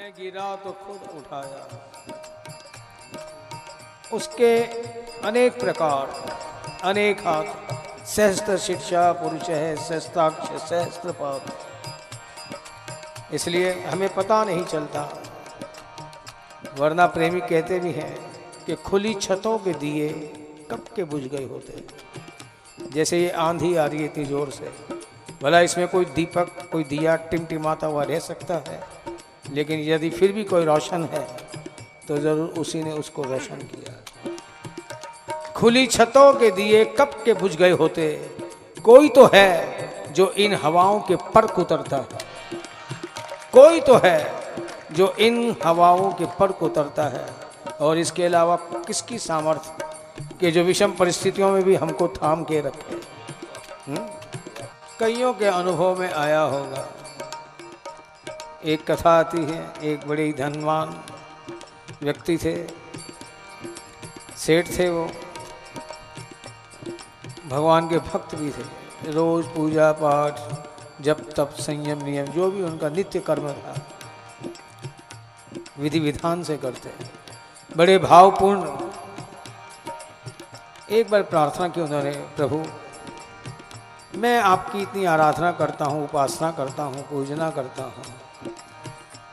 मैं गिरा तो खुद उठाया। उसके अनेक प्रकार, अनेक हाथ। सहस्त्र शिक्षा, पुरुष है, सहस्त्राक्ष सहस्त्र पाद इसलिए हमें पता नहीं चलता, वरना प्रेमी कहते भी हैं कि खुली छतों के दिए कब के बुझ गए होते। जैसे ये आंधी आ रही है इतनी ज़ोर से, भला इसमें कोई दीपक, कोई दिया टिमटिमाता हुआ रह सकता है? लेकिन यदि फिर भी कोई रोशन है तो ज़रूर उसी ने उसको रोशन किया। खुली छतों के दिए कब के बुझ गए होते, कोई तो है जो इन हवाओं के पर उतरता है। कोई तो है जो इन हवाओं के पर उतरता है, और इसके अलावा किसकी सामर्थ्य कि जो विषम परिस्थितियों में भी हमको थाम के रखे। हुँ? कईयों के अनुभव में आया होगा। एक कथा आती है, एक बड़े धनवान व्यक्ति थे, सेठ थे वो, भगवान के भक्त भी थे। रोज पूजा पाठ जब तप, संयम नियम, जो भी उनका नित्य कर्म था, विधि विधान से करते बड़े भावपूर्ण। एक बार प्रार्थना की उन्होंने, प्रभु, मैं आपकी इतनी आराधना करता हूँ, उपासना करता हूँ, पूजना करता हूँ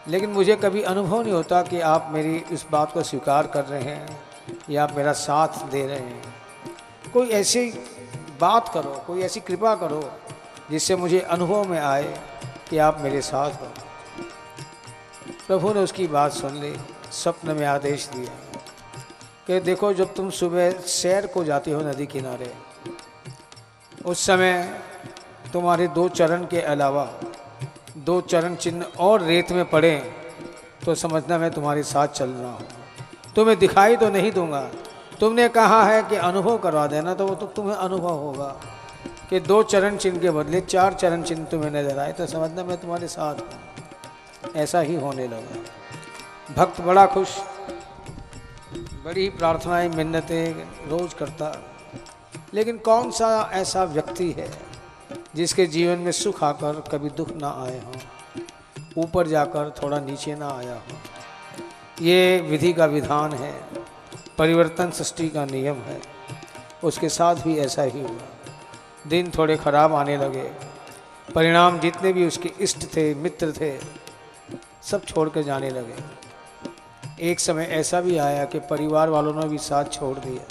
लेकिन मुझे कभी अनुभव नहीं होता कि आप मेरी इस बात को स्वीकार कर रहे हैं या आप मेरा साथ दे रहे हैं। कोई ऐसी बात करो, कोई ऐसी कृपा करो जिससे मुझे अनुभव में आए कि आप मेरे साथ हो। प्रभु ने उसकी बात सुन ली, स्वप्न में आदेश दिया कि देखो, जब तुम सुबह सैर को जाते हो नदी किनारे, उस समय तुम्हारे दो चरण के अलावा दो चरण चिन्ह और रेत में पड़े तो समझना मैं तुम्हारे साथ चल रहा हूँ। तुम्हें दिखाई तो नहीं दूँगा। तुमने कहा है कि अनुभव करवा देना तो वो तो तुम्हें अनुभव होगा कि दो चरण चिन्ह के बदले चार चरण चिन्ह तुम्हें नज़र आए तो समझना मैं तुम्हारे साथ हूँ। ऐसा ही होने लगा। भक्त बड़ा खुश, बड़ी प्रार्थनाएँ, मिन्नतें रोज करता। लेकिन कौन सा ऐसा व्यक्ति है जिसके जीवन में सुख आकर कभी दुख ना आए हों, ऊपर जाकर थोड़ा नीचे ना आया हो। ये विधि का विधान है, परिवर्तन सृष्टि का नियम है। उसके साथ भी ऐसा ही हुआ। दिन थोड़े खराब आने लगे। परिणाम जितने भी उसके इष्ट थे, मित्र थे, सब छोड़ कर जाने लगे। एक समय ऐसा भी आया कि परिवार वालों ने भी साथ छोड़ दिया।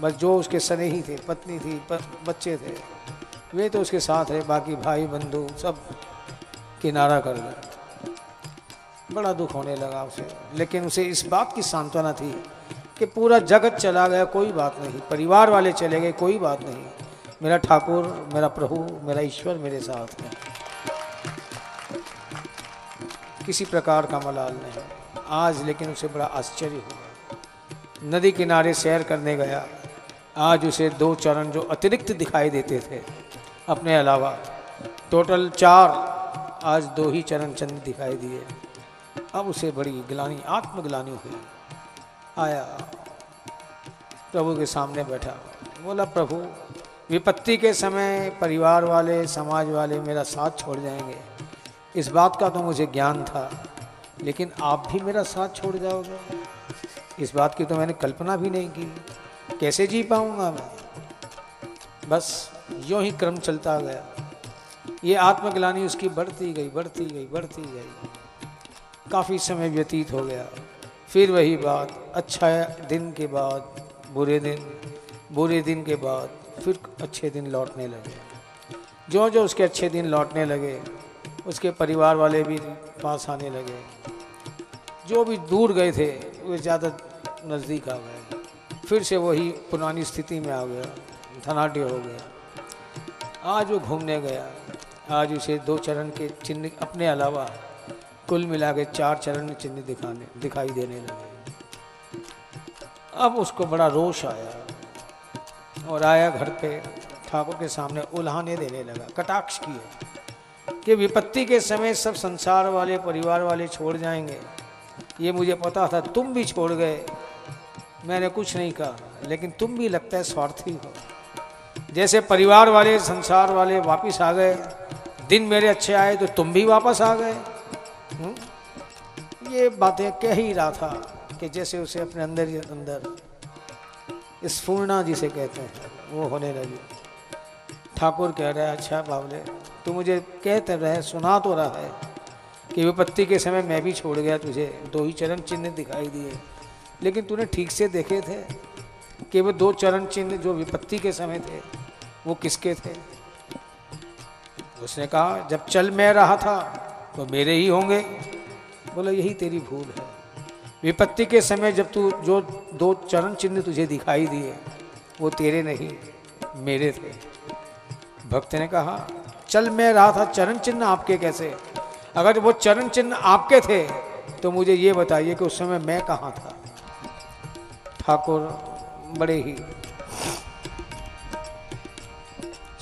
बस जो उसके सने ही थे, पत्नी थी बच्चे थे वे तो उसके साथ रहे, बाकी भाई, बंधु, सब किनारा कर गए। बड़ा दुख होने लगा उसे, लेकिन उसे इस बात की सांत्वना थी कि पूरा जगत चला गया, कोई बात नहीं। परिवार वाले चले गए, कोई बात नहीं। मेरा ठाकुर, मेरा प्रभु, मेरा ईश्वर मेरे साथ है। किसी प्रकार का मलाल नहीं। आज लेकिन उसे बड़ा आश्चर्य हुआ। नदी किनारे सैर करने गया। आज उसे दो चरण जो अतिरिक्त दिखाई देते थे अपने अलावा। टोटल चार आज दो ही चरण चंद दिखाई दिए। अब उसे बड़ी गिलानी, आत्मग्लानी हुई। आया। प्रभु के सामने बैठा। बोला, प्रभु, विपत्ति के समय परिवार वाले, समाज वाले मेरा साथ छोड़ जाएँगे। इस बात का तो मुझे ज्ञान था, लेकिन आप भी मेरा साथ छोड़ जाओगे। इस बात की तो मैंने कल्पना भी नहीं की। कैसे जी पाऊँगा मैं? बस यूँ ही क्रम चलता गया। ये आत्मग्लानी उसकी बढ़ती गई बढ़ती गई बढ़ती गई। काफ़ी समय व्यतीत हो गया। फिर वही बात अच्छा दिन के बाद, बुरे दिन बुरे दिन के बाद, फिर अच्छे दिन लौटने लगे। जो जो उसके अच्छे दिन लौटने लगे, उसके परिवार वाले भी पास आने लगे। जो भी दूर गए थे, वे ज़्यादा नज़दीक आ गए। फिर से वही पुरानी स्थिति में आ गया। धनाट्य हो गया। आज वो घूमने गया। आज उसे दो चरण के चिन्ह, अपने अलावा कुल मिला के चार चरण में चिन्ह दिखाने, दिखाई देने लगे। अब उसको बड़ा रोष आया और आया घर पे, ठाकुर के सामने उल्हाने देने लगा, कटाक्ष किया कि विपत्ति के समय सब संसार वाले, परिवार वाले छोड़ जाएँगे। ये मुझे पता था, तुम भी छोड़ गए। मैंने कुछ नहीं कहा, लेकिन तुम भी लगता है स्वार्थी हो। जैसे परिवार वाले, संसार वाले वापस आ गए, दिन मेरे अच्छे आए तो तुम भी वापस आ गए। हम्म? ये बातें कह ही रहा था कि जैसे उसे अपने अंदर ही अंदर स्फूर्णा जिसे कहते हैं, वो होने लगी। ठाकुर कह रहा है अच्छा बावले, तू मुझे कहते रहे, सुना तो रहा है कि विपत्ति के समय मैं भी छोड़ गया तुझे, दो ही चरण चिन्ह दिखाई दिए। लेकिन तूने ठीक से देखे थे कि वो दो चरण चिन्ह जो विपत्ति के समय थे वो किसके थे? उसने कहा, जब चल मैं रहा था तो मेरे ही होंगे। बोला, यही तेरी भूल है। विपत्ति के समय जब तू जो दो चरण चिन्ह तुझे दिखाई दिए, वो तेरे नहीं, मेरे थे। भक्त ने कहा, चल मैं रहा था, चरण चिन्ह आपके कैसे? अगर वो चरण चिन्ह आपके थे तो मुझे ये बताइए कि उस समय मैं कहाँ था? ठाकुर बड़े ही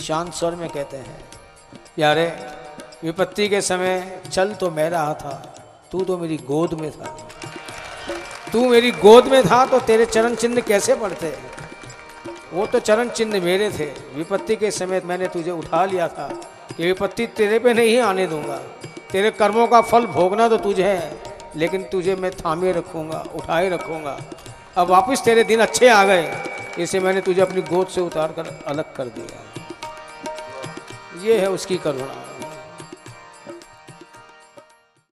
शांत स्वर में कहते हैं, प्यारे, विपत्ति के समय चल तो मैं रहा था, तू तो मेरी गोद में था। तू मेरी गोद में था तो तेरे चरण चिन्ह कैसे पड़ते वो तो चरण चिन्ह मेरे थे, विपत्ति के समय मैंने तुझे उठा लिया था। ये विपत्ति तेरे पे नहीं आने दूँगा। तेरे कर्मों का फल भोगना तो तुझे है, लेकिन तुझे मैं थामे रखूँगा, उठाए रखूँगा। अब वापस तेरे दिन अच्छे आ गए, इसे मैंने तुझे अपनी गोद से उतार कर अलग कर दिया। ये है उसकी करुणा।